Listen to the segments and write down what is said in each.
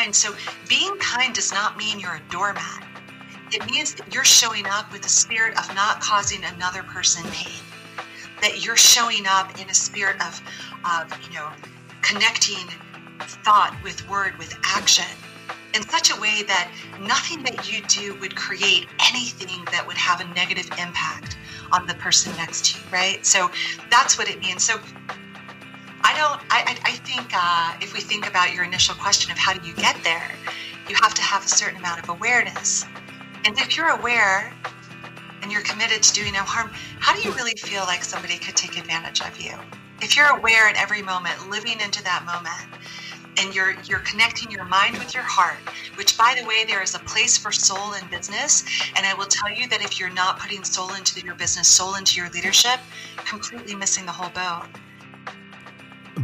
kind. So being kind does not mean you're a doormat. It means that you're showing up with a spirit of not causing another person pain. That you're showing up in a spirit of, of you know, connecting thought with word with action in such a way that nothing that you do would create anything that would have a negative impact on the person next to you, right? So that's what it means. So I don't, I, I think uh, if we think about your initial question of how do you get there, you have to have a certain amount of awareness. And if you're aware and you're committed to doing no harm, how do you really feel like somebody could take advantage of you? If you're aware at every moment, living into that moment, and you're you're connecting your mind with your heart which by the way there is a place for soul in business and i will tell you that if you're not putting soul into your business soul into your leadership completely missing the whole boat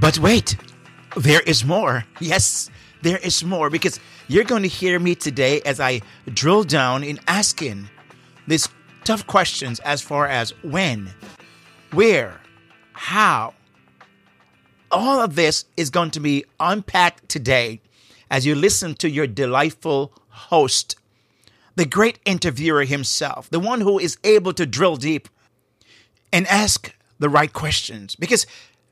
but wait there is more yes there is more because you're going to hear me today as i drill down in asking these tough questions as far as when where how all of this is going to be unpacked today as you listen to your delightful host, the great interviewer himself, the one who is able to drill deep and ask the right questions. Because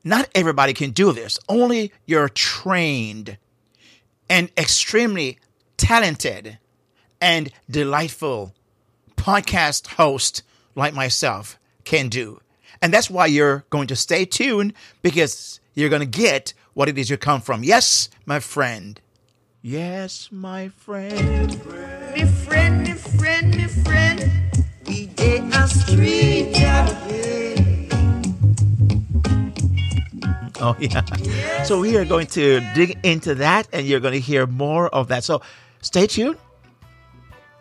not everybody can do this, only your trained and extremely talented and delightful podcast host like myself can do. And that's why you're going to stay tuned because you're going to get what it is you come from. Yes, my friend. Yes, my friend. Me friend, me friend, me friend. We did a street Oh, yeah. So we are going to dig into that and you're going to hear more of that. So stay tuned.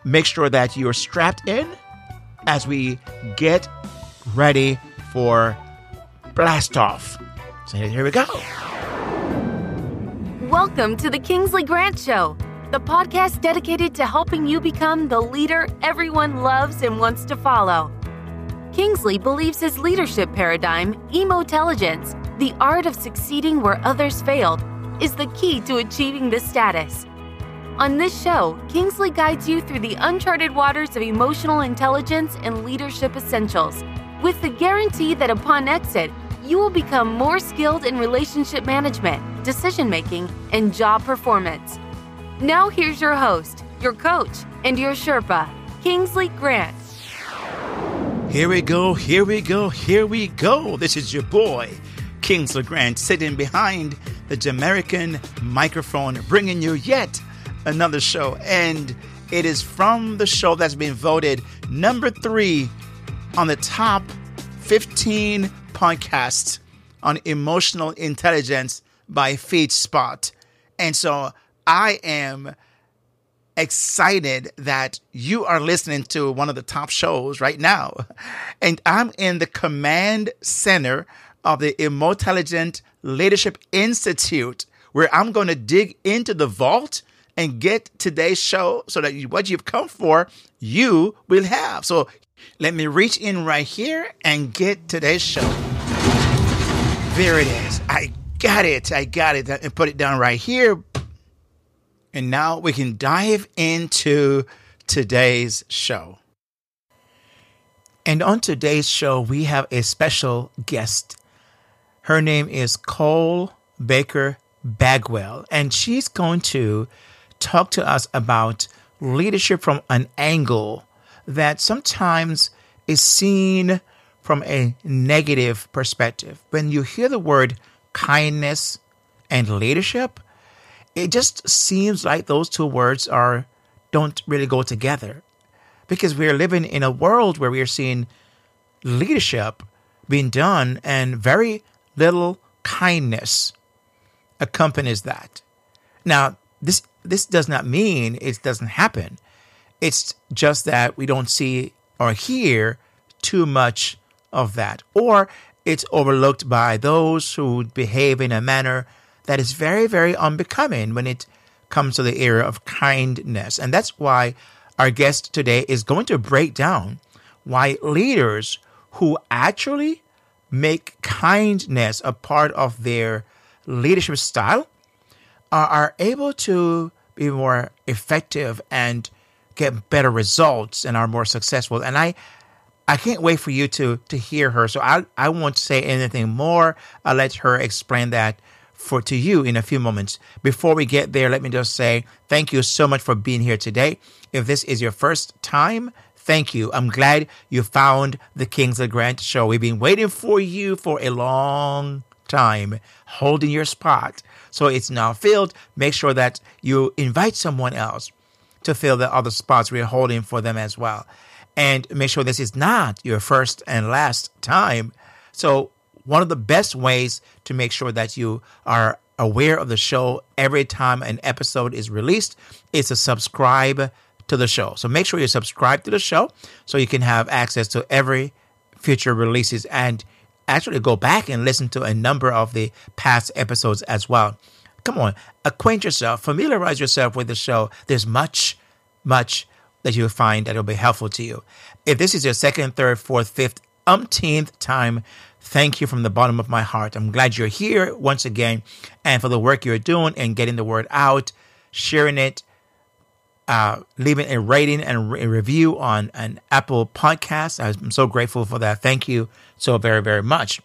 Make sure that you're strapped in as we get ready for blast off. So here we go. Welcome to the Kingsley Grant Show, the podcast dedicated to helping you become the leader everyone loves and wants to follow. Kingsley believes his leadership paradigm, emotelligence, the art of succeeding where others failed, is the key to achieving this status. On this show, Kingsley guides you through the uncharted waters of emotional intelligence and leadership essentials, with the guarantee that upon exit, you will become more skilled in relationship management, decision making, and job performance. Now, here's your host, your coach, and your Sherpa, Kingsley Grant. Here we go, here we go, here we go. This is your boy, Kingsley LeGrand sitting behind the Jamaican microphone, bringing you yet another show. And it is from the show that's been voted number three on the top 15 podcasts on emotional intelligence by FeedSpot. And so I am excited that you are listening to one of the top shows right now. And I'm in the command center of the Emotelligent Leadership Institute, where I'm going to dig into the vault and get today's show so that what you've come for, you will have. So let me reach in right here and get today's show. There it is. I got it. I got it. And put it down right here. And now we can dive into today's show. And on today's show, we have a special guest. Her name is Cole Baker Bagwell, and she's going to talk to us about leadership from an angle that sometimes is seen from a negative perspective. When you hear the word kindness and leadership, it just seems like those two words are don't really go together. Because we're living in a world where we are seeing leadership being done and very little kindness accompanies that. Now, this this does not mean it doesn't happen. It's just that we don't see or hear too much of that, or it's overlooked by those who behave in a manner that is very, very unbecoming when it comes to the area of kindness. And that's why our guest today is going to break down why leaders who actually make kindness a part of their leadership style are, able to be more effective and get better results and are more successful. And I, I can't wait for you to to hear her. So I I won't say anything more. I'll let her explain that for to you in a few moments. Before we get there, let me just say thank you so much for being here today. If this is your first time, thank you. I'm glad you found the Kingsley Grant show. We've been waiting for you for a long time, holding your spot. So it's now filled. Make sure that you invite someone else to fill the other spots we're holding for them as well. And make sure this is not your first and last time. So one of the best ways to make sure that you are aware of the show every time an episode is released is to subscribe to the show. So make sure you subscribe to the show so you can have access to every future releases and actually go back and listen to a number of the past episodes as well. Come on, acquaint yourself, familiarize yourself with the show. There's much, much that you'll find that will be helpful to you. If this is your second, third, fourth, fifth, umpteenth time Thank you from the bottom of my heart. I'm glad you're here once again and for the work you're doing and getting the word out, sharing it, uh, leaving a rating and a review on an Apple podcast. I'm so grateful for that. Thank you so very, very much.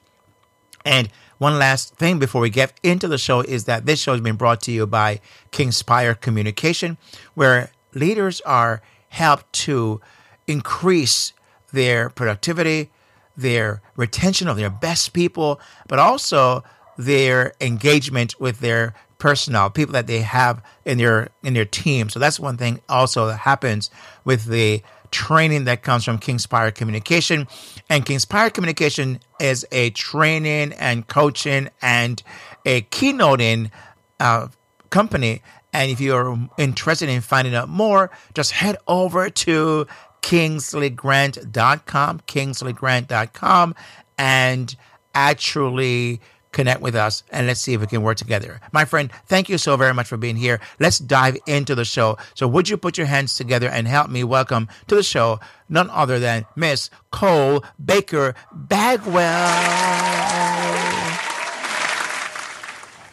And one last thing before we get into the show is that this show has been brought to you by Kingspire Communication, where leaders are helped to increase their productivity, their retention of their best people, but also their engagement with their personnel, people that they have in their in their team. So that's one thing also that happens with the training that comes from Kingspire Communication. And Kingspire Communication is a training and coaching and a keynoting uh, company. And if you're interested in finding out more, just head over to kingsleygrant.com, kingsleygrant.com, and actually connect with us and let's see if we can work together. My friend, thank you so very much for being here. Let's dive into the show. So would you put your hands together and help me welcome to the show none other than Miss Cole Baker Bagwell.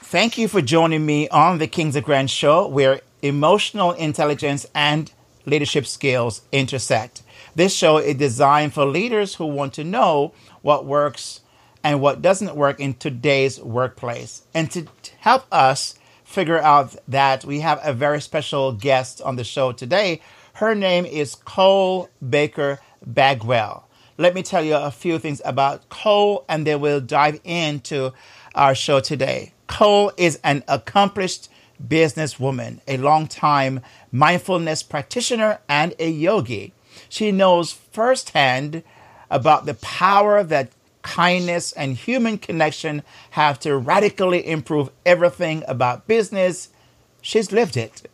Thank you for joining me on the Kingsley Grant show where emotional intelligence and leadership skills intersect. This show is designed for leaders who want to know what works and what doesn't work in today's workplace. And to help us figure out that, we have a very special guest on the show today. Her name is Cole Baker Bagwell. Let me tell you a few things about Cole, and then we'll dive into our show today. Cole is an accomplished businesswoman, a long-time mindfulness practitioner, and a yogi. She knows firsthand about the power that kindness and human connection have to radically improve everything about business. She's lived it.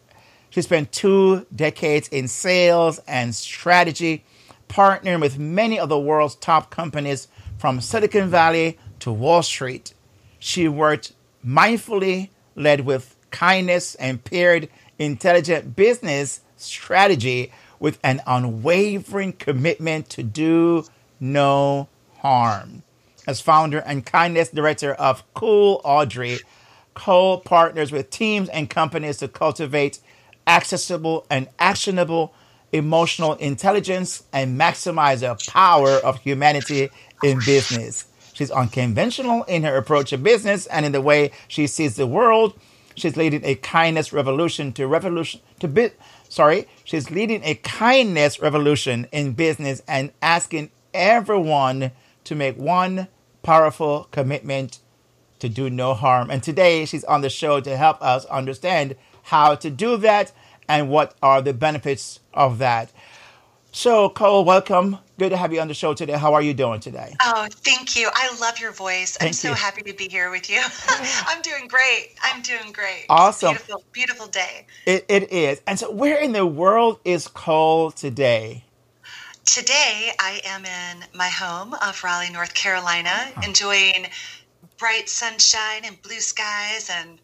She spent two decades in sales and strategy, partnering with many of the world's top companies from Silicon Valley to Wall Street. She worked mindfully, led with kindness, and paired intelligent business strategy with an unwavering commitment to do no harm. As founder and kindness director of Cool Audrey, Cole partners with teams and companies to cultivate accessible and actionable emotional intelligence and maximize the power of humanity in business. She's unconventional in her approach to business and in the way she sees the world She's leading a kindness revolution to revolution to bit. Sorry, she's leading a kindness revolution in business and asking everyone to make one powerful commitment to do no harm. And today she's on the show to help us understand how to do that and what are the benefits of that. So, Cole, welcome. Good to have you on the show today. How are you doing today? Oh, thank you. I love your voice. Thank I'm so you. happy to be here with you. I'm doing great. I'm doing great. Awesome. Beautiful, beautiful day. It, it is. And so, where in the world is Cole today? Today, I am in my home of Raleigh, North Carolina, enjoying bright sunshine and blue skies and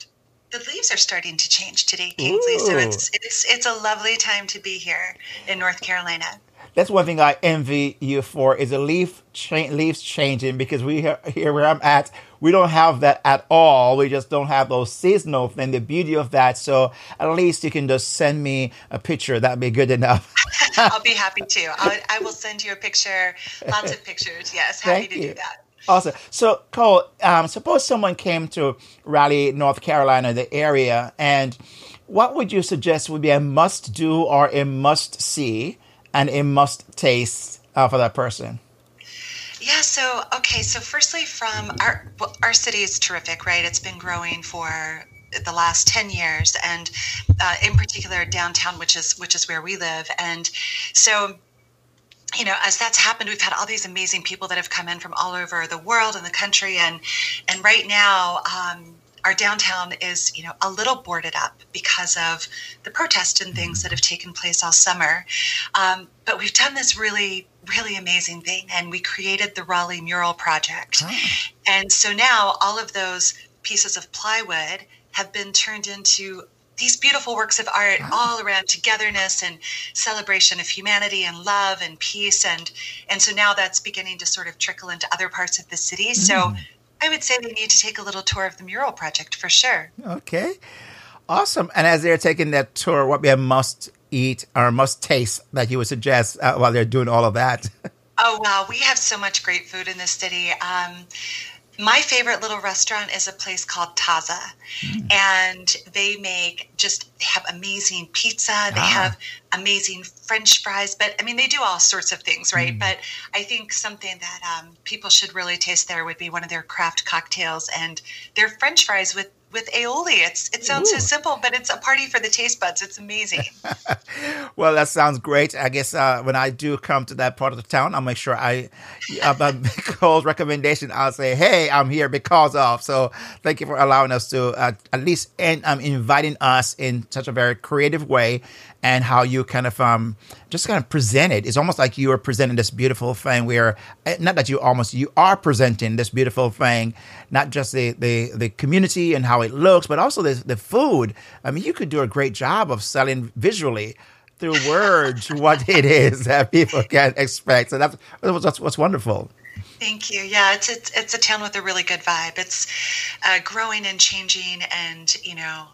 the leaves are starting to change today, Kingsley. So it's it's it's a lovely time to be here in North Carolina. that's one thing I envy you for is the leaf cha- leaves changing because we here, here where I'm at, we don't have that at all. We just don't have those seasonal thing. The beauty of that. So at least you can just send me a picture. That'd be good enough. I'll be happy to. I'll, I will send you a picture, lots of pictures. Yes, happy Thank to you. do that. Awesome. So, Cole, um, suppose someone came to Raleigh, North Carolina, the area, and what would you suggest would be a must do or a must see and a must taste uh, for that person? Yeah. So okay. So firstly, from our our city is terrific, right? It's been growing for the last 10 years and uh, in particular downtown which is which is where we live. And so you know as that's happened we've had all these amazing people that have come in from all over the world and the country. And and right now um, our downtown is you know a little boarded up because of the protests and things that have taken place all summer. Um, but we've done this really really amazing thing and we created the raleigh mural project. And so now all of those pieces of plywood have been turned into these beautiful works of art all around togetherness and celebration of humanity and love and peace. And and so now that's beginning to sort of trickle into other parts of the city. So i would say they need to take a little tour of the mural project for sure. Okay. Awesome. And as they're taking that tour, what be a must eat or must taste that you would suggest uh, while they're doing all of that? oh wow. We have so much great food in this city. Um, my favorite little restaurant is a place called Taza, and they make just they have amazing pizza. They Ah. have amazing French fries, but I mean they do all sorts of things, right? But I think something that um, people should really taste there would be one of their craft cocktails and their French fries with with aioli. It's it sounds so simple, but it's a party for the taste buds. It's amazing. Well, that sounds great. I guess uh, when I do come to that part of the town, I'll make sure I, about Cole's recommendation, I'll say, hey, I'm here because of. So thank you for allowing us to uh, at least and um, inviting us in such a very creative way and how you kind of um, just kind of present it. It's almost like you are presenting this beautiful thing where, eh, not that you almost, you are presenting this beautiful thing, not just the, the, the community and how it looks, but also the, the food. I mean, you could do a great job of selling visually through words what it is that people can expect. So that's, that's what's wonderful. Thank you. Yeah, it's it's, it's a town with a really good vibe. It's uh, growing and changing, and you know,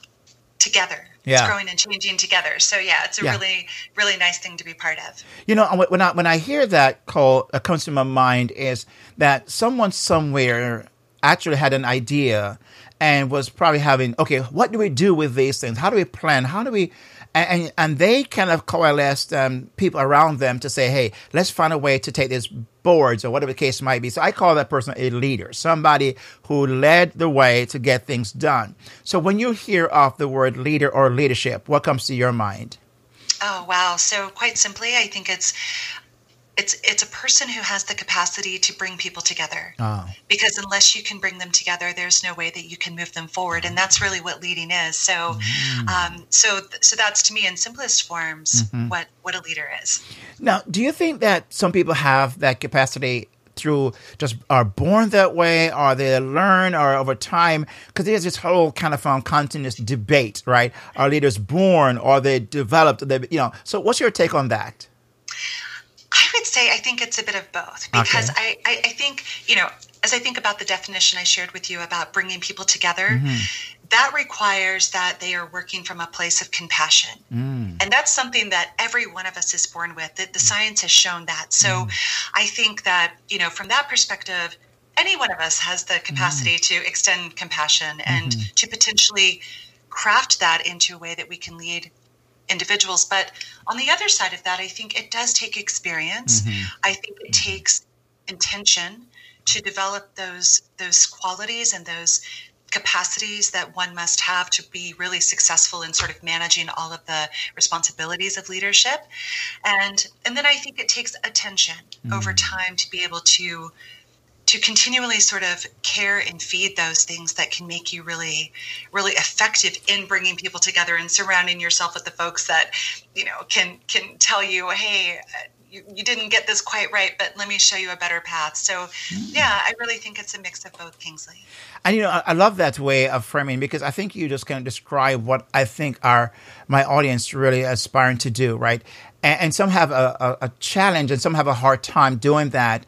together. Yeah. It's growing and changing together. So yeah, it's a Yeah. really really nice thing to be part of. You know, when I when I hear that Cole, uh, comes to my mind is that someone somewhere actually had an idea and was probably having, okay, what do we do with these things? How do we plan? How do we? And and, they kind of coalesced um, people around them to say, hey, let's find a way to take these boards or whatever the case might be. So I call that person a leader, somebody who led the way to get things done. So when you hear of the word leader or leadership, what comes to your mind? Oh wow! So quite simply, I think it's it's it's a person who has the capacity to bring people together. Oh. Because unless you can bring them together, there's no way that you can move them forward, and that's really what leading is. So, um, so so that's to me in simplest forms what what a leader is. Now, do you think that some people have that capacity through just are born that way, or they learn, or over time? Because there's this whole kind of um, continuous debate, right? Are leaders born, or they developed? They, you know. So, what's your take on that? I would say I think it's a bit of both because Okay. I, I, I think, you know, as I think about the definition I shared with you about bringing people together, Mm-hmm. that requires that they are working from a place of compassion. Mm. And that's something that every one of us is born with. The, the science has shown that. So Mm. I think that, you know, from that perspective, any one of us has the capacity Mm-hmm. to extend compassion and to potentially craft that into a way that we can lead individuals. But on the other side of that, I think it does take experience. Mm-hmm. I think it takes intention to develop those those qualities and those capacities that one must have to be really successful in sort of managing all of the responsibilities of leadership and and then i think it takes attention over mm-hmm. time to be able to to continually sort of care and feed those things that can make you really really effective in bringing people together and surrounding yourself with the folks that you know can can tell you hey you, you didn't get this quite right, but let me show you a better path. So, mm. yeah, I really think it's a mix of both, Kingsley. And you know, I, I love that way of framing because I think you just kind of describe what I think are my audience really aspiring to do, right? And, and some have a, a, a challenge, and some have a hard time doing that.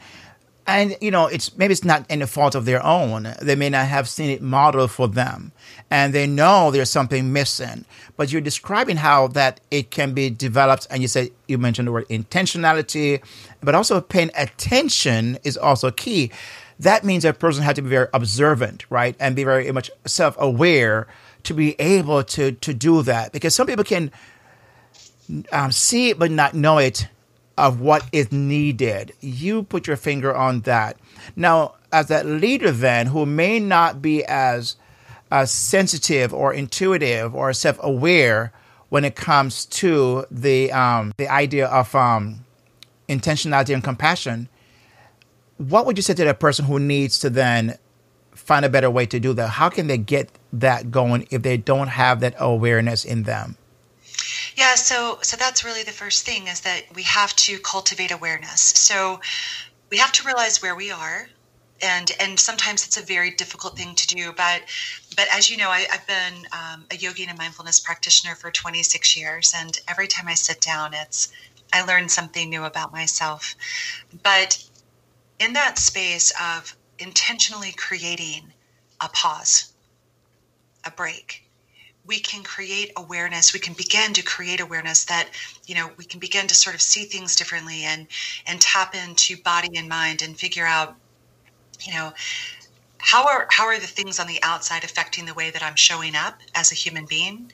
And you know, it's maybe it's not any fault of their own. They may not have seen it modeled for them, and they know there's something missing. But you're describing how that it can be developed, and you said you mentioned the word intentionality, but also paying attention is also key that means a person has to be very observant, right? And be very much self aware to be able to, to do that. Because some people can um, see it but not know it of what is needed. You put your finger on that. Now, as that leader, then, who may not be as uh, sensitive or intuitive or self aware when it comes to the um, the idea of um, intentionality and compassion, what would you say to that person who needs to then find a better way to do that? How can they get that going if they don't have that awareness in them? Yeah, so so that's really the first thing is that we have to cultivate awareness. So we have to realize where we are and and sometimes it's a very difficult thing to do but but as you know I, have been um, a yogi and a mindfulness practitioner for 26 years and every time i sit down it's i learn something new about myself but in that space of intentionally creating a pause, a break, we can create awareness we can begin to create awareness that you know we can begin to sort of see things differently and and tap into body and mind and figure out you know how are how are the things on the outside affecting the way that I'm showing up as a human being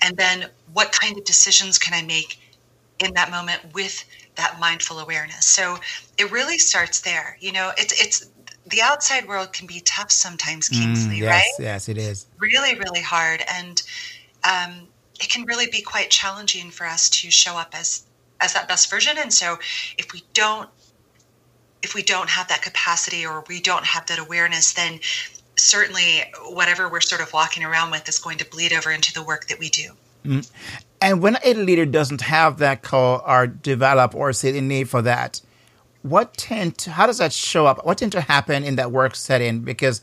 and then what kind of decisions can I make in that moment with that mindful awareness. So it really starts there. You know, it's it's the outside world can be tough sometimes, mm, Kingsley, mm, yes, right? Yes, it is. Really, really hard, and um, it can really be quite challenging for us to show up as as that best version. And so, if we don't if we don't have that capacity or we don't have that awareness, then certainly whatever we're sort of walking around with is going to bleed over into the work that we do. Mm. And when a leader doesn't have that call or develop or see the need for that, what tend to, how does that show up? What tend to happen in that work setting? Because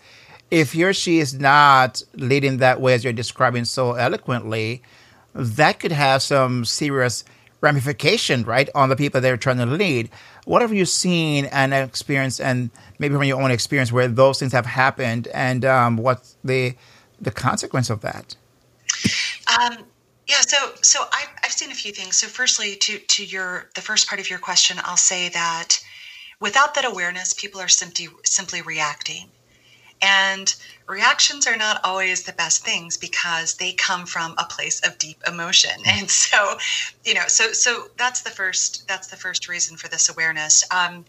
if he or she is not leading that way as you're describing so eloquently, that could have some serious ramification, right, on the people they're trying to lead. What have you seen and experienced, and maybe from your own experience, where those things have happened, and um, what's the the consequence of that? Um, yeah, so so I've, I've seen a few things. So firstly, to to your the first part of your question, I'll say that without that awareness, people are simply simply reacting. And reactions are not always the best things because they come from a place of deep emotion. And so, you know, so so that's the first that's the first reason for this awareness. Um,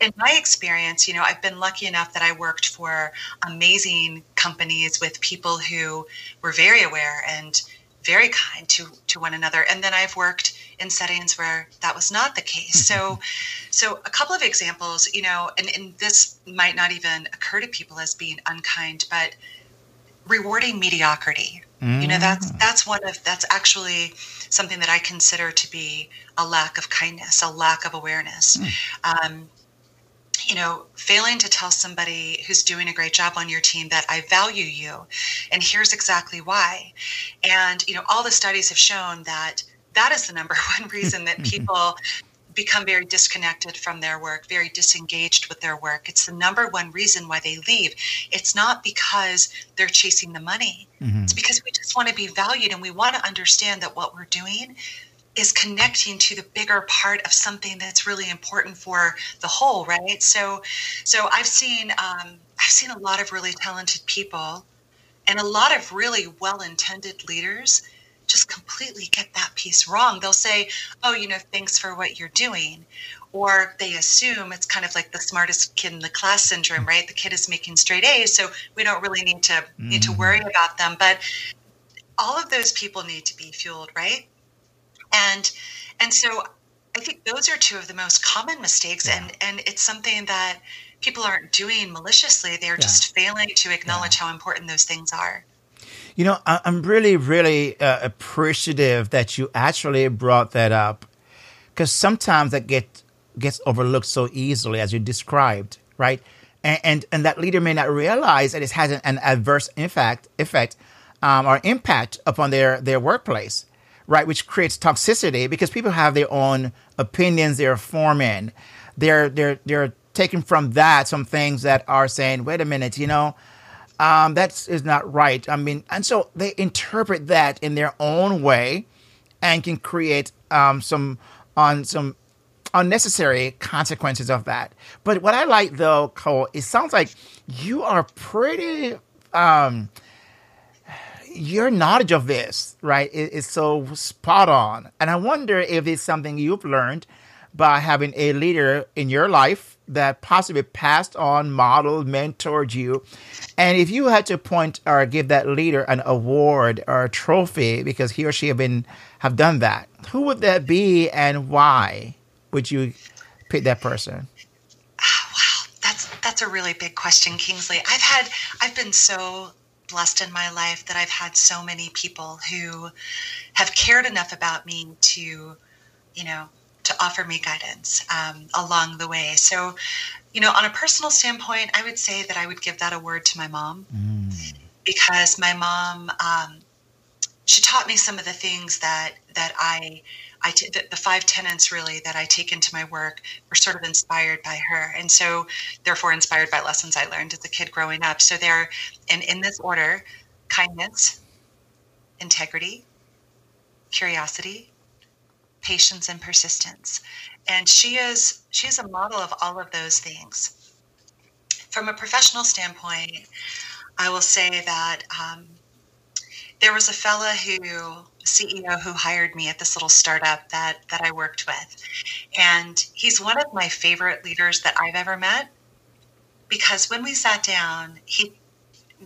in my experience, you know, I've been lucky enough that I worked for amazing companies with people who were very aware and very kind to to one another and then i've worked in settings where that was not the case so so a couple of examples you know and, and this might not even occur to people as being unkind but rewarding mediocrity mm. you know that's mm. that's one of that's actually something that i consider to be a lack of kindness a lack of awareness mm. um, you know, failing to tell somebody who's doing a great job on your team that I value you and here's exactly why. And, you know, all the studies have shown that that is the number one reason that people become very disconnected from their work, very disengaged with their work. It's the number one reason why they leave. It's not because they're chasing the money. Mm-hmm. It's because we just want to be valued and we want to understand that what we're doing is connecting to the bigger part of something that's really important for the whole right so so i've seen um, i've seen a lot of really talented people and a lot of really well-intended leaders just completely get that piece wrong they'll say oh you know thanks for what you're doing or they assume it's kind of like the smartest kid in the class syndrome right the kid is making straight a's so we don't really need to mm. need to worry mm. about them but all of those people need to be fueled right and and so I think those are two of the most common mistakes, yeah. and and it's something that people aren't doing maliciously; they're yeah. just failing to acknowledge yeah. how important those things are. You know, I'm really, really uh, appreciative that you actually brought that up, because sometimes that get gets overlooked so easily, as you described, right? And and, and that leader may not realize that it has an, an adverse effect effect um, or impact upon their their workplace, right? Which creates toxicity because people have their own opinions they're forming. They're they're they're taking from that some things that are saying, wait a minute, you know, um, that is not right. I mean, and so they interpret that in their own way and can create um, some on some unnecessary consequences of that. But what I like though, Cole, it sounds like you are pretty um your knowledge of this, right, is, is so spot on. And I wonder if it's something you've learned by having a leader in your life that possibly passed on, modeled, mentored you. And if you had to point or give that leader an award or a trophy because he or she have been have done that, who would that be and why would you pick that person? Ah, wow, that's that's a really big question, Kingsley. I've had I've been so blessed in my life that I've had so many people who have cared enough about me to, you know, to offer me guidance um, along the way. So, you know, on a personal standpoint, I would say that I would give that a word to my mom mm. because my mom, um, she taught me some of the things that that I, I t- the, the five tenets really that I take into my work were sort of inspired by her, and so therefore inspired by lessons I learned as a kid growing up. So they're, and in this order, kindness, integrity, curiosity, patience and persistence. And she is she's a model of all of those things. From a professional standpoint, I will say that um, there was a fella who CEO who hired me at this little startup that that I worked with, and he's one of my favorite leaders that I've ever met because when we sat down, he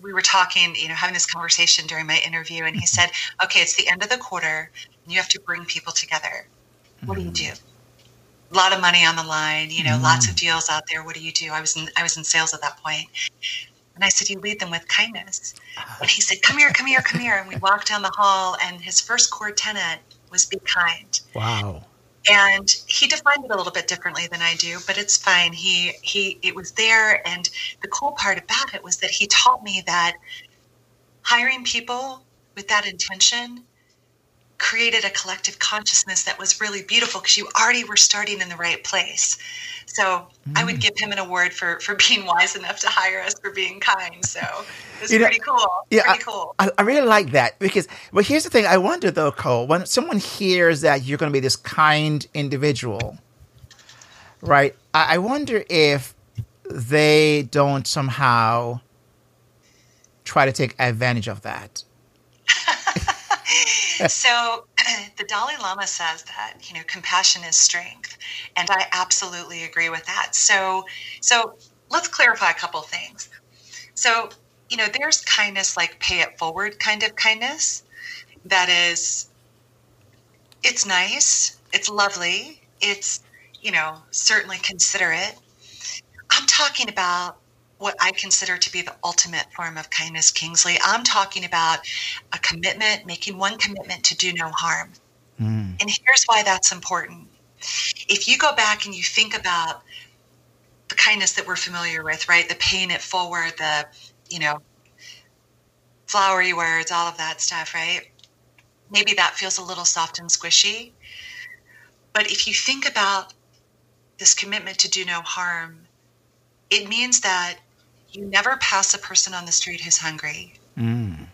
we were talking, you know, having this conversation during my interview, and he said, "Okay, it's the end of the quarter, you have to bring people together. What do you do? A lot of money on the line, you know, mm. lots of deals out there. What do you do?" I was in I was in sales at that point, and I said, "You lead them with kindness." And he said, "Come here, come here, come here." And we walked down the hall, and his first core tenet was "Be kind." Wow and he defined it a little bit differently than I do, but it's fine. He he it was there and the cool part about it was that he taught me that hiring people with that intention created a collective consciousness that was really beautiful because you already were starting in the right place. So mm. I would mm. give him an award for for being wise enough to hire us for being kind. So it's pretty know, cool. Yeah, pretty cool. I, I, really like that because. Well, here's the thing: I wonder though, Cole, when someone hears that you're going to be this kind individual, right? I, I wonder if they don't somehow try to take advantage of that. so the Dalai Lama says that you know compassion is strength, and I absolutely agree with that. So so let's clarify a couple things. So you know, there's kindness like pay it forward kind of kindness that is it's nice, it's lovely, it's you know certainly considerate. I'm talking about what I consider to be the ultimate form of kindness, Kingsley. I'm talking about a commitment, making one commitment to do no harm. Mm. And here's why that's important. If you go back and you think about the kindness that we're familiar with, right? The paying it forward, the, you know, flowery words, all of that stuff, right? Maybe that feels a little soft and squishy. But if you think about this commitment to do no harm, it means that you never pass a person on the street who's hungry. Mm.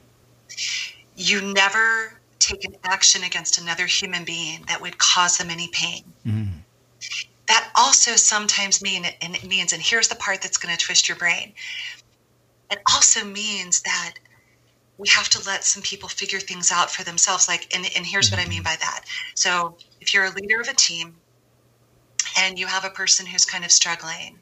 You never take an action against another human being that would cause them any pain. Mm. That also sometimes mean and it means, and here's the part that's going to twist your brain. It also means that we have to let some people figure things out for themselves. Like, and, and here's what I mean by that. So, if you're a leader of a team and you have a person who's kind of struggling,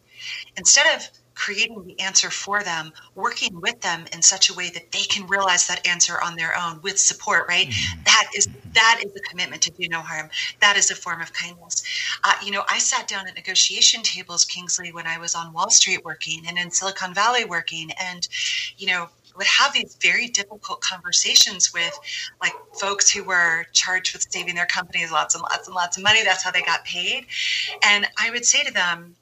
instead of creating the answer for them, working with them in such a way that they can realize that answer on their own with support, right? Mm-hmm. That is that is a commitment to do no harm. That is a form of kindness. Uh, you know, I sat down at negotiation tables, Kingsley, when I was on Wall Street working and in Silicon Valley working, and you know, would have these very difficult conversations with like folks who were charged with saving their companies lots and lots and lots of money. That's how they got paid. And I would say to them,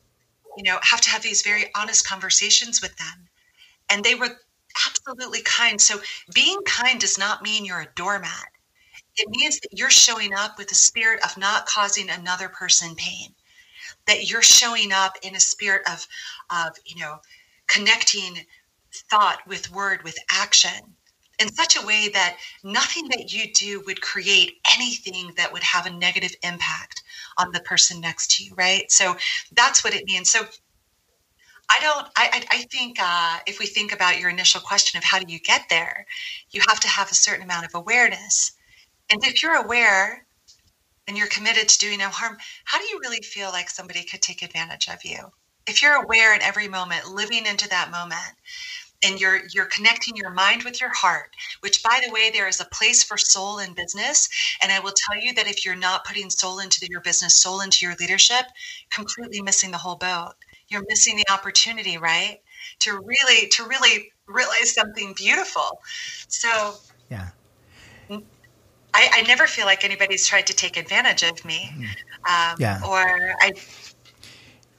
you know, have to have these very honest conversations with them. And they were absolutely kind. So being kind does not mean you're a doormat. It means that you're showing up with a spirit of not causing another person pain. That you're showing up in a spirit of, of you know, connecting thought with word with action in such a way that nothing that you do would create anything that would have a negative impact on the person next to you, right? So that's what it means. So I don't, I, I think uh, if we think about your initial question of how do you get there, you have to have a certain amount of awareness. And if you're aware and you're committed to doing no harm, how do you really feel like somebody could take advantage of you? If you're aware in every moment, living into that moment, and you're you're connecting your mind with your heart which by the way there is a place for soul in business. And i will tell you that if you're not putting soul into your business soul into your leadership completely missing the whole boat. You're missing the opportunity right? To really to really realize something beautiful. So yeah. I, I never feel like anybody's tried to take advantage of me. Mm. um, yeah. or i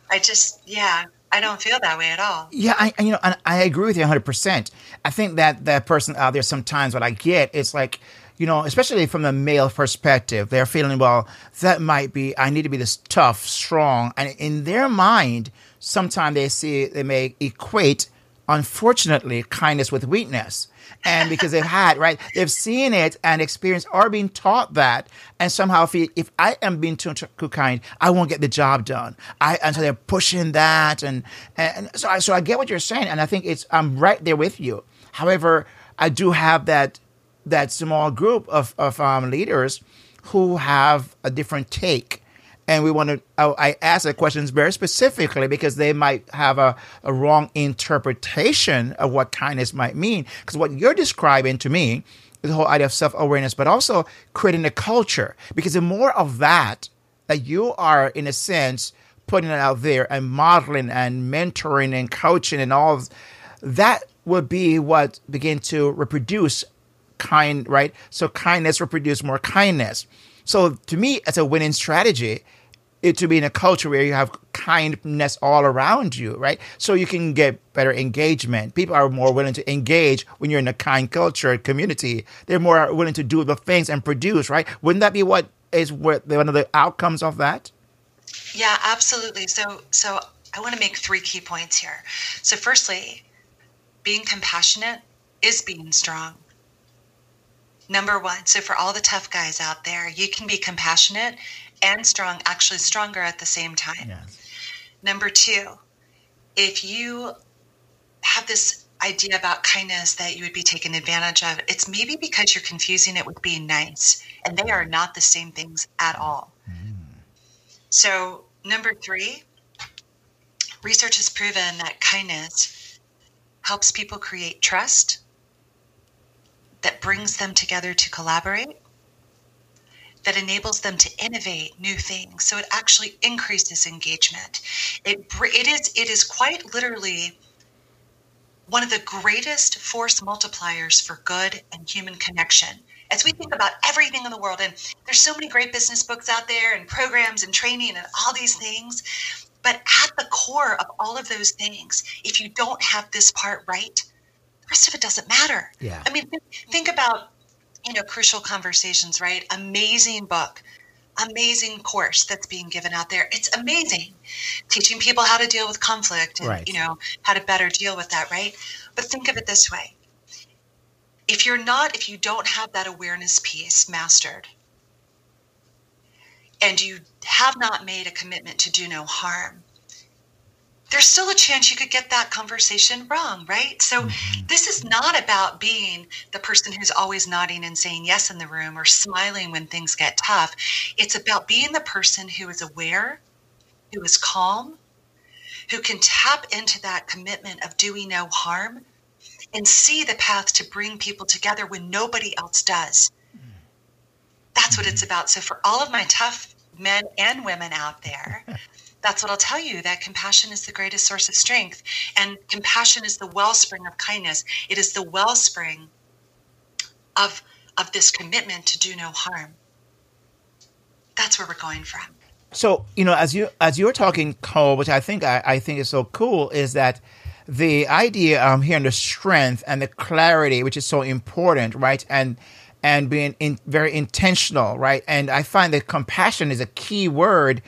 i just yeah I don't feel that way at all. Yeah, I you know, and I agree with you 100. percent I think that that person out there sometimes what I get it's like you know, especially from the male perspective, they're feeling, well, that might be, I need to be this tough, strong. And in their mind, sometimes they see, they may equate, unfortunately, kindness with weakness. And because they've had right they've seen it and experienced or been taught that. And somehow if, if i am being too, too kind i won't get the job done. I and so they're pushing that. And and so i so i get what you're saying. And i think it's i'm right there with you. However i do have that that small group of of um, leaders who have a different take and we want to I ask the questions very specifically because they might have a, a wrong interpretation of what kindness might mean. Because what you're describing to me is the whole idea of self-awareness but also creating a culture. Because the more of that that you are in a sense putting it out there and modeling and mentoring and coaching and all that would be what begin to reproduce kind right? So kindness reproduce more kindness so to me, it's a winning strategy. It to be in a culture where you have kindness all around you, right? So you can get better engagement. People are more willing to engage when you're in a kind culture community. They're more willing to do the things and produce, right? Wouldn't that be what is what one of the outcomes of that? Yeah, absolutely. So so I want to make three key points here. So firstly, being compassionate is being strong number one. So, for all the tough guys out there, you can be compassionate and strong, actually stronger at the same time. Yes. Number two, if you have this idea about kindness that you would be taken advantage of, it's maybe because you're confusing it with being nice, and they are not the same things at all. Mm. So, number three, research has proven that kindness helps people create trust that brings them together to collaborate, that enables them to innovate new things. So it actually increases engagement. It, it, is, it is quite literally one of the greatest force multipliers for good and human connection. As we think about everything in the world, and there's so many great business books out there, and programs, and training, and all these things. But at the core of all of those things, if you don't have this part right, the rest of it doesn't matter. Yeah. I mean, think about, you know, crucial conversations, right? Amazing book, amazing course that's being given out there. It's amazing. Teaching people how to deal with conflict and, right. you know, how to better deal with that, right? But think of it this way. If you're not, if you don't have that awareness piece mastered, and you have not made a commitment to do no harm, there's still a chance you could get that conversation wrong, right? So mm-hmm. this is not about being the person who's always nodding and saying yes in the room or smiling when things get tough. It's about being the person who is aware, who is calm, who can tap into that commitment of doing no harm and see the path to bring people together when nobody else does. That's what it's mm-hmm. about. So for all of my tough men and women out there, that's what I'll tell you that compassion is the greatest source of strength. And compassion is the wellspring of kindness. It is the wellspring of of this commitment to do no harm. That's where we're going from. So, you know, as you as you're talking, Cole, which I think I, I think is so cool, is that the idea um hearing the strength and the clarity, which is so important, right? And and being in, very intentional, right? And I find that compassion is a key word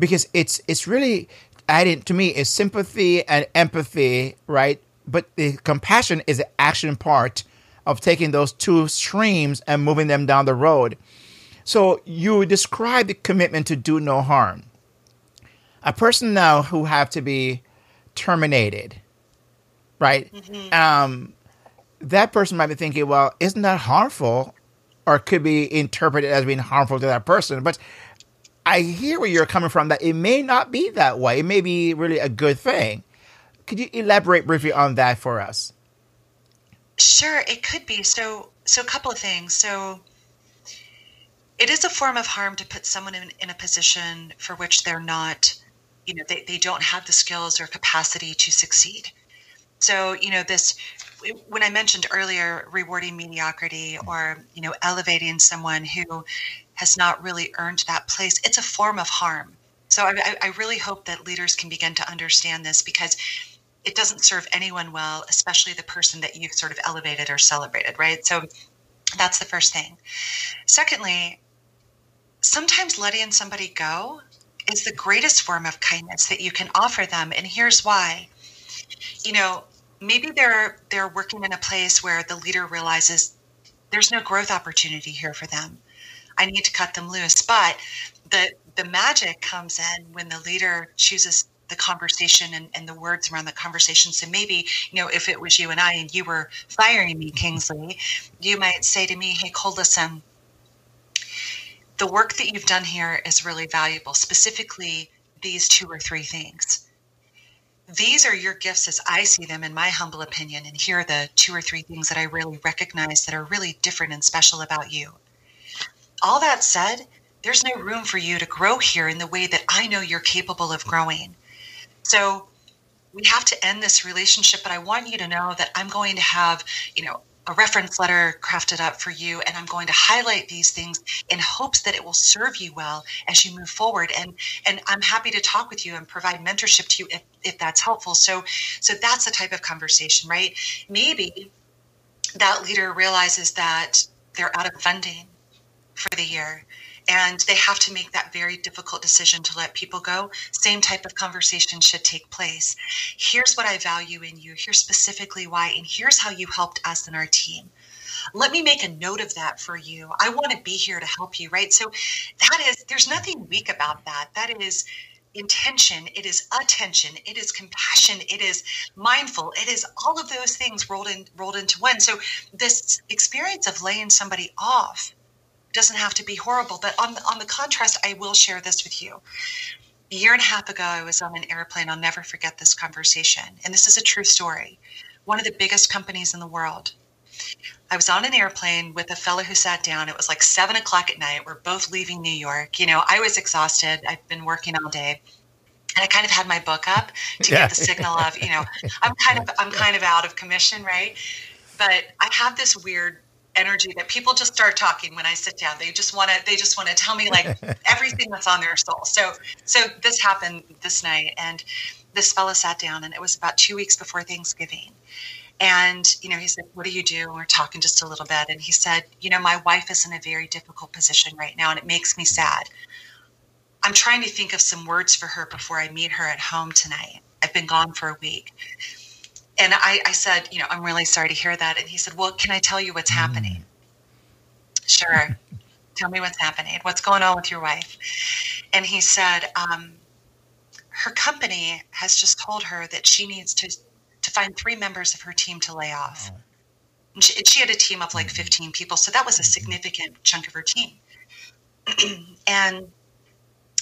because it's it's really adding to me is sympathy and empathy, right? But the compassion is the action part of taking those two streams and moving them down the road. So you describe the commitment to do no harm. A person now who have to be terminated, right? Mm-hmm. Um, that person might be thinking, well, isn't that harmful? Or could be interpreted as being harmful to that person. But I hear where you're coming from that it may not be that way. It may be really a good thing. Could you elaborate briefly on that for us? Sure, it could be. So, so a couple of things. So, it is a form of harm to put someone in, in a position for which they're not, you know, they, they don't have the skills or capacity to succeed. So, you know, this, when I mentioned earlier, rewarding mediocrity or, you know, elevating someone who has not really earned that place, it's a form of harm. So I, I really hope that leaders can begin to understand this because it doesn't serve anyone well, especially the person that you've sort of elevated or celebrated, right? So that's the first thing. Secondly, sometimes letting somebody go is the greatest form of kindness that you can offer them. And here's why. You know, maybe they're they're working in a place where the leader realizes there's no growth opportunity here for them. I need to cut them loose. But the the magic comes in when the leader chooses the conversation and, and the words around the conversation. So maybe, you know, if it was you and I and you were firing me, mm-hmm. Kingsley, you might say to me, Hey, Cole, listen, the work that you've done here is really valuable, specifically these two or three things. These are your gifts as I see them, in my humble opinion. And here are the two or three things that I really recognize that are really different and special about you. All that said, there's no room for you to grow here in the way that I know you're capable of growing. So we have to end this relationship, but I want you to know that I'm going to have, you know, a reference letter crafted up for you and I'm going to highlight these things in hopes that it will serve you well as you move forward. And and I'm happy to talk with you and provide mentorship to you if, if that's helpful. So so that's the type of conversation right? Maybe that leader realizes that they're out of funding for the year and they have to make that very difficult decision to let people go, same type of conversation should take place. Here's what I value in you. Here's specifically why, and here's how you helped us in our team. Let me make a note of that for you. I want to be here to help you, right? So that is, there's nothing weak about that. That is intention, it is attention, it is compassion, it is mindful, it is all of those things rolled in rolled into one. So this experience of laying somebody off doesn't have to be horrible. But on on the contrast, I will share this with you. A year and a half ago, I was on an airplane. I'll never forget this conversation. And this is a true story. One of the biggest companies in the world. I was on an airplane with a fellow who sat down. It was like seven o'clock at night. We're both leaving New York. You know, I was exhausted. I've been working all day. And I kind of had my book up to yeah. get the signal of, you know, I'm kind of I'm kind of out of commission, right? But I have this weird energy that people just start talking when I sit down. They just want to they just want to tell me like everything that's on their soul. So so this happened this night and this fella sat down and it was about 2 weeks before Thanksgiving. And you know, he said, "What do you do?" And we're talking just a little bit and he said, "You know, my wife is in a very difficult position right now and it makes me sad. I'm trying to think of some words for her before I meet her at home tonight. I've been gone for a week." And I, I, said, you know, I'm really sorry to hear that. And he said, well, can I tell you what's happening? Mm. Sure. tell me what's happening. What's going on with your wife? And he said, um, her company has just told her that she needs to to find three members of her team to lay off. And she, she had a team of like mm-hmm. 15 people, so that was a mm-hmm. significant chunk of her team. and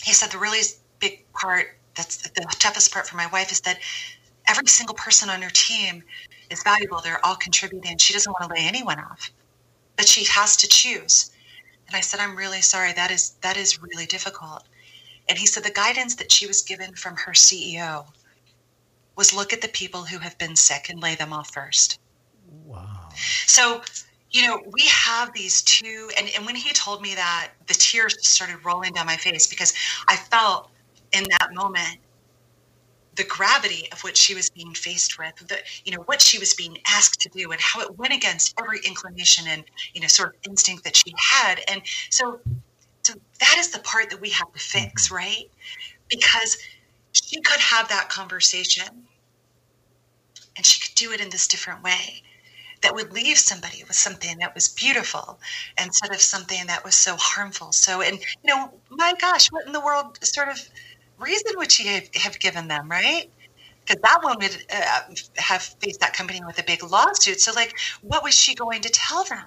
he said the really big part that's the toughest part for my wife is that every single person on her team is valuable. They're all contributing. She doesn't want to lay anyone off, but she has to choose. And I said, I'm really sorry. That is that is really difficult. And he said the guidance that she was given from her CEO was look at the people who have been sick and lay them off first. Wow. So, you know, we have these two, and, and when he told me that, the tears started rolling down my face because I felt in that moment the gravity of what she was being faced with, the you know what she was being asked to do, and how it went against every inclination and you know sort of instinct that she had. And so, so that is the part that we have to fix, Mm-hmm. right? Because she could have that conversation, and she could do it in this different way that would leave somebody with something that was beautiful instead of something that was so harmful. So, and you know, my gosh, what in the world sort of reason would she have, have given them, right? Because that one would uh, have faced that company with a big lawsuit. So, like, what was she going to tell them?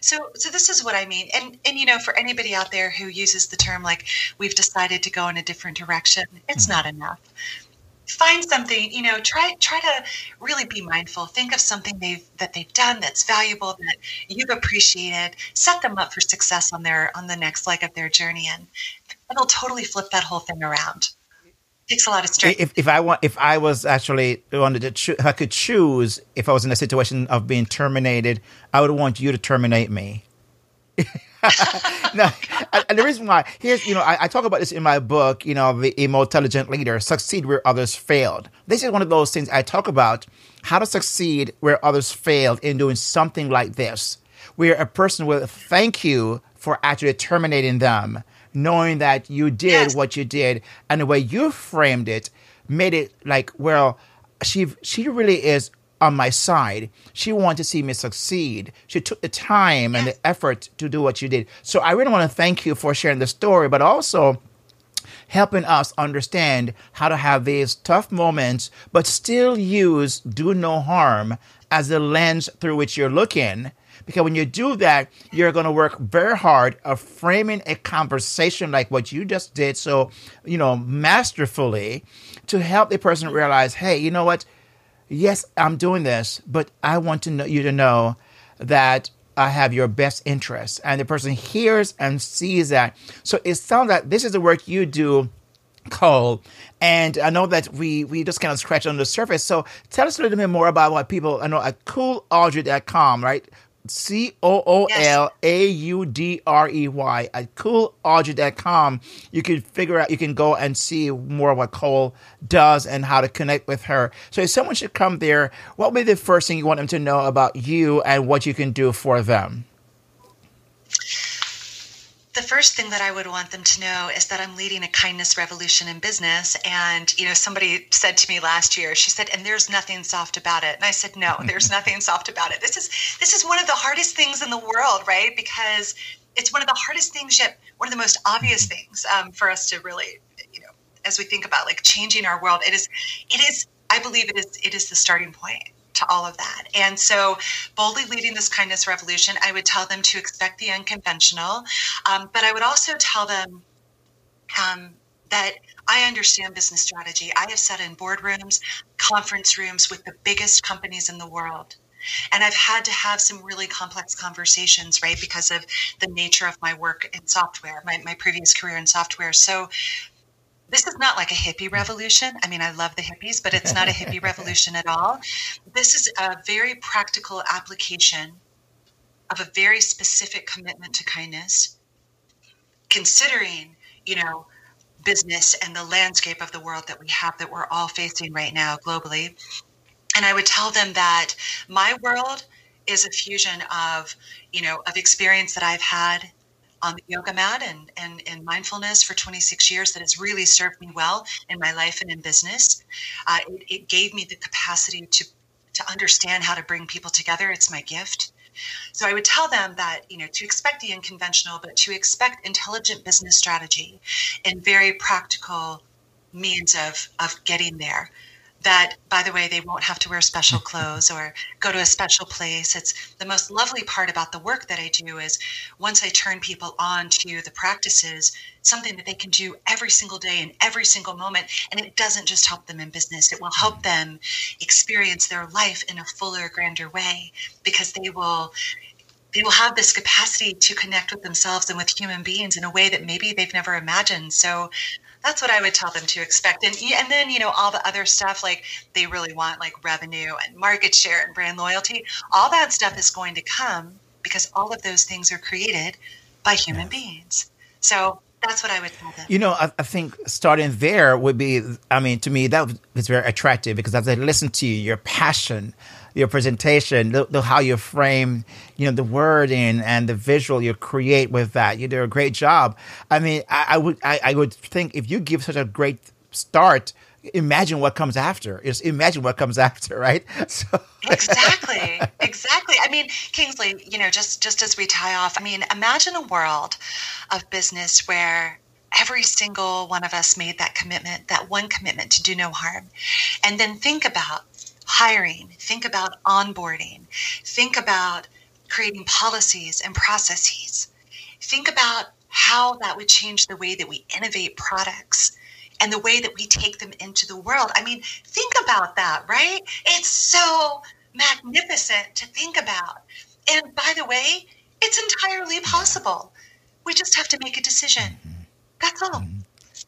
So, so this is what I mean. And and you know, for anybody out there who uses the term like we've decided to go in a different direction, it's not enough find something you know try try to really be mindful think of something they've that they've done that's valuable that you've appreciated set them up for success on their on the next leg of their journey and it'll totally flip that whole thing around takes a lot of strength If, if I want, if I was actually wanted to, choo- if I could choose, if I was in a situation of being terminated, I would want you to terminate me. no, and the reason why here's you know I, I talk about this in my book. You know, the intelligent leader succeed where others failed. This is one of those things I talk about how to succeed where others failed in doing something like this, where a person will thank you for actually terminating them, knowing that you did Yes. what you did, and the way you framed it made it like, well, she she really is on my side. She wanted to see me succeed. She took the time and the effort to do what you did. So I really want to thank you for sharing the story, but also helping us understand how to have these tough moments, but still use do no harm as the lens through which you're looking. Because when you do that, you're going to work very hard of framing a conversation like what you just did. So, you know, masterfully to help the person realize, hey, you know what? Yes, I'm doing this, but I want to know you to know that I have your best interest. And the person hears and sees that. So it sounds like this is the work you do, Cole. And I know that we we just kind of scratched on the surface. So tell us a little bit more about what people I know at coolaudrey.com, right? C O O L A U D R E Y at coolaudrey.com. You can figure out, you can go and see more what Cole does and how to connect with her. So if someone should come there, what would be the first thing you want them to know about you and what you can do for them? First thing that I would want them to know is that I'm leading a kindness revolution in business. And, you know, somebody said to me last year, she said, and there's nothing soft about it. And I said, no, there's nothing soft about it. This is, this is one of the hardest things in the world, right? Because it's one of the hardest things, yet one of the most obvious things um, for us to really, you know, as we think about like changing our world, it is, it is, I believe it is, it is the starting point to all of that. And so, boldly leading this kindness revolution, I would tell them to expect the unconventional, um, but I would also tell them um, that I understand business strategy. I have sat in boardrooms, conference rooms with the biggest companies in the world. And I've had to have some really complex conversations, right, because of the nature of my work in software, my, my previous career in software. So, this is not like a hippie revolution. I mean, I love the hippies, but it's not a hippie revolution at all. This is a very practical application of a very specific commitment to kindness, considering, you know, business and the landscape of the world that we have that we're all facing right now globally. And I would tell them that my world is a fusion of, you know, of experience that I've had on the yoga mat and, and, and mindfulness for 26 years that has really served me well in my life and in business. Uh, it, it gave me the capacity to, to understand how to bring people together. It's my gift. So I would tell them that, you know, to expect the unconventional, but to expect intelligent business strategy and very practical means of, of getting there that by the way they won't have to wear special clothes or go to a special place it's the most lovely part about the work that i do is once i turn people on to the practices something that they can do every single day in every single moment and it doesn't just help them in business it will help them experience their life in a fuller grander way because they will they will have this capacity to connect with themselves and with human beings in a way that maybe they've never imagined. So that's what I would tell them to expect. And and then you know all the other stuff like they really want like revenue and market share and brand loyalty. All that stuff is going to come because all of those things are created by human beings. So that's what I would tell them. You know, I, I, think starting there would be, I mean, to me, that was very attractive because as I listen to you, your passion, your presentation, the, the, how you frame, you know, the wording and the visual you create with that, you do a great job. I mean, I, I would, I, I would think if you give such a great start, imagine what comes after. Just imagine what comes after, right? So exactly, exactly. I mean, Kingsley, you know, just just as we tie off, I mean, imagine a world of business where every single one of us made that commitment, that one commitment to do no harm, and then think about hiring, think about onboarding, think about creating policies and processes. Think about how that would change the way that we innovate products and the way that we take them into the world. I mean, think about that, right? It's so magnificent to think about. And by the way, it's entirely possible. We just have to make a decision. Mm-hmm. That's all. Mm-hmm.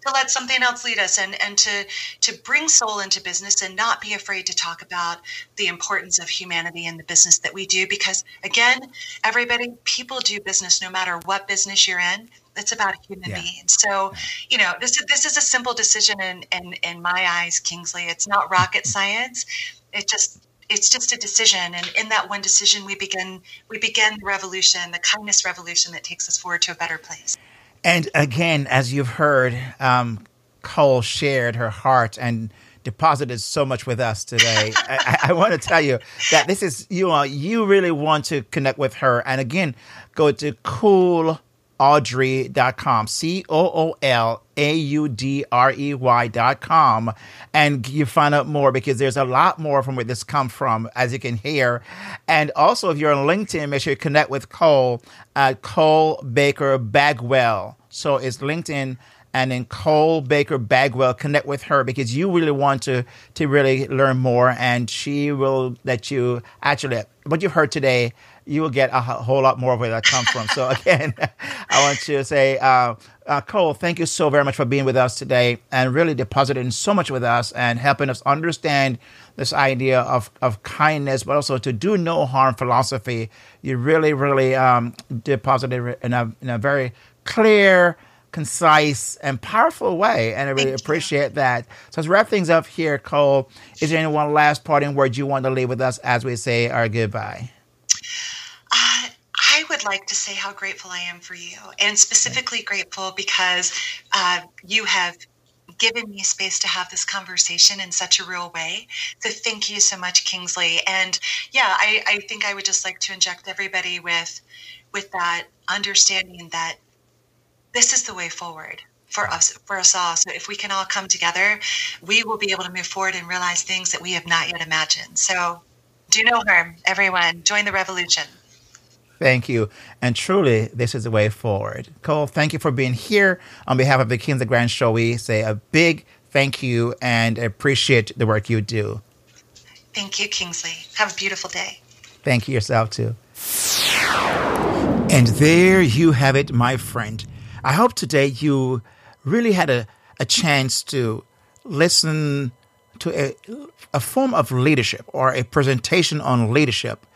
To let something else lead us and, and to, to bring soul into business and not be afraid to talk about the importance of humanity in the business that we do. Because again, everybody, people do business no matter what business you're in it's about human yeah. beings. So, you know, this is this is a simple decision in, in in my eyes, Kingsley. It's not rocket science. It just it's just a decision, and in that one decision, we begin we begin the revolution, the kindness revolution that takes us forward to a better place. And again, as you've heard, um, Cole shared her heart and deposited so much with us today. I, I, want to tell you that this is you know you really want to connect with her, and again, go to cool audrey.com, C O O L A U D R E com, and you find out more because there's a lot more from where this come from, as you can hear. And also, if you're on LinkedIn, make sure you connect with Cole at Cole Baker Bagwell. So it's LinkedIn and then Cole Baker Bagwell connect with her because you really want to to really learn more and she will let you actually what you've heard today you will get a whole lot more of where that comes from. So again, I want to say, uh, uh, Cole, thank you so very much for being with us today and really depositing so much with us and helping us understand this idea of, of kindness, but also to do no harm philosophy. You really, really um, deposited in a, in a very clear, concise, and powerful way. And I really Thank appreciate you. that. So let's wrap things up here, Cole. Is there any one last parting word you want to leave with us as we say our goodbye? Like to say how grateful I am for you, and specifically grateful because uh, you have given me space to have this conversation in such a real way. So thank you so much, Kingsley. And yeah, I, I think I would just like to inject everybody with with that understanding that this is the way forward for us for us all. So if we can all come together, we will be able to move forward and realize things that we have not yet imagined. So do no harm, everyone. Join the revolution. Thank you. And truly, this is the way forward. Cole, thank you for being here. On behalf of the Kingsley Grant Show, we say a big thank you and appreciate the work you do. Thank you, Kingsley. Have a beautiful day. Thank you yourself, too. And there you have it, my friend. I hope today you really had a, a chance to listen to a, a form of leadership or a presentation on leadership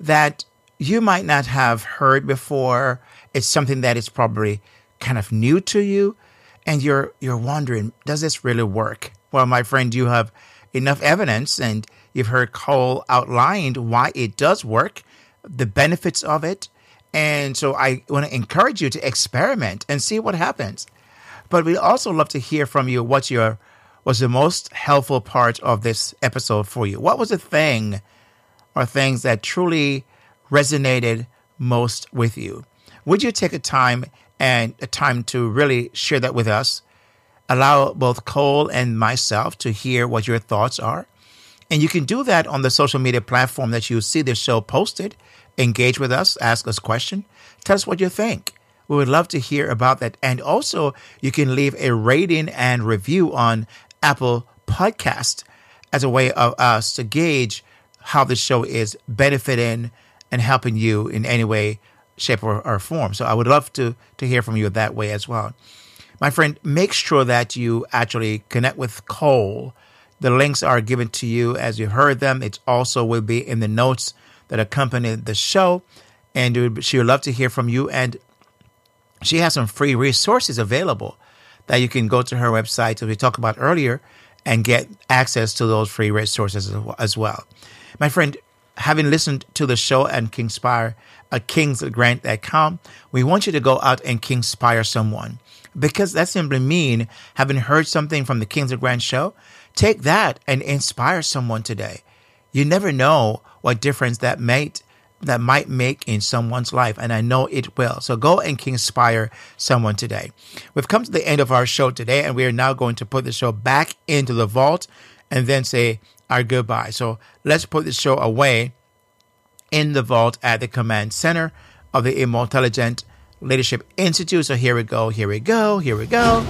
that you might not have heard before. It's something that is probably kind of new to you, and you're you're wondering, does this really work? Well, my friend, you have enough evidence, and you've heard Cole outlined why it does work, the benefits of it, and so I want to encourage you to experiment and see what happens. But we also love to hear from you. What's your was the most helpful part of this episode for you? What was the thing or things that truly resonated most with you. Would you take a time and a time to really share that with us? Allow both Cole and myself to hear what your thoughts are. And you can do that on the social media platform that you see this show posted. Engage with us, ask us questions, tell us what you think. We would love to hear about that. And also, you can leave a rating and review on Apple Podcast as a way of us to gauge how the show is benefiting and helping you in any way, shape, or, or form. So I would love to to hear from you that way as well. My friend, make sure that you actually connect with Cole. The links are given to you as you heard them. It also will be in the notes that accompany the show. And she would love to hear from you. And she has some free resources available that you can go to her website, as we talked about earlier, and get access to those free resources as well. My friend, having listened to the show and Kingspire at kingsgrant.com, we want you to go out and Kingspire someone because that simply mean having heard something from the Kingsley Grant show, take that and inspire someone today. You never know what difference that might that might make in someone's life, and I know it will. So go and inspire someone today. We've come to the end of our show today, and we are now going to put the show back into the vault and then say our goodbye. So let's put the show away in the vault at the command center of the Immortelligent Leadership Institute. So here we go, here we go, here we go.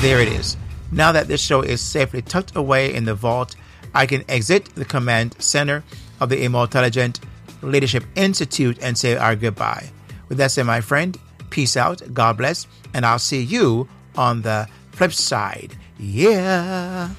There it is. Now that this show is safely tucked away in the vault, I can exit the command center of the Immortelligent Leadership Institute and say our goodbye. With that said, my friend, peace out, God bless, and I'll see you on the flip side. Yeah.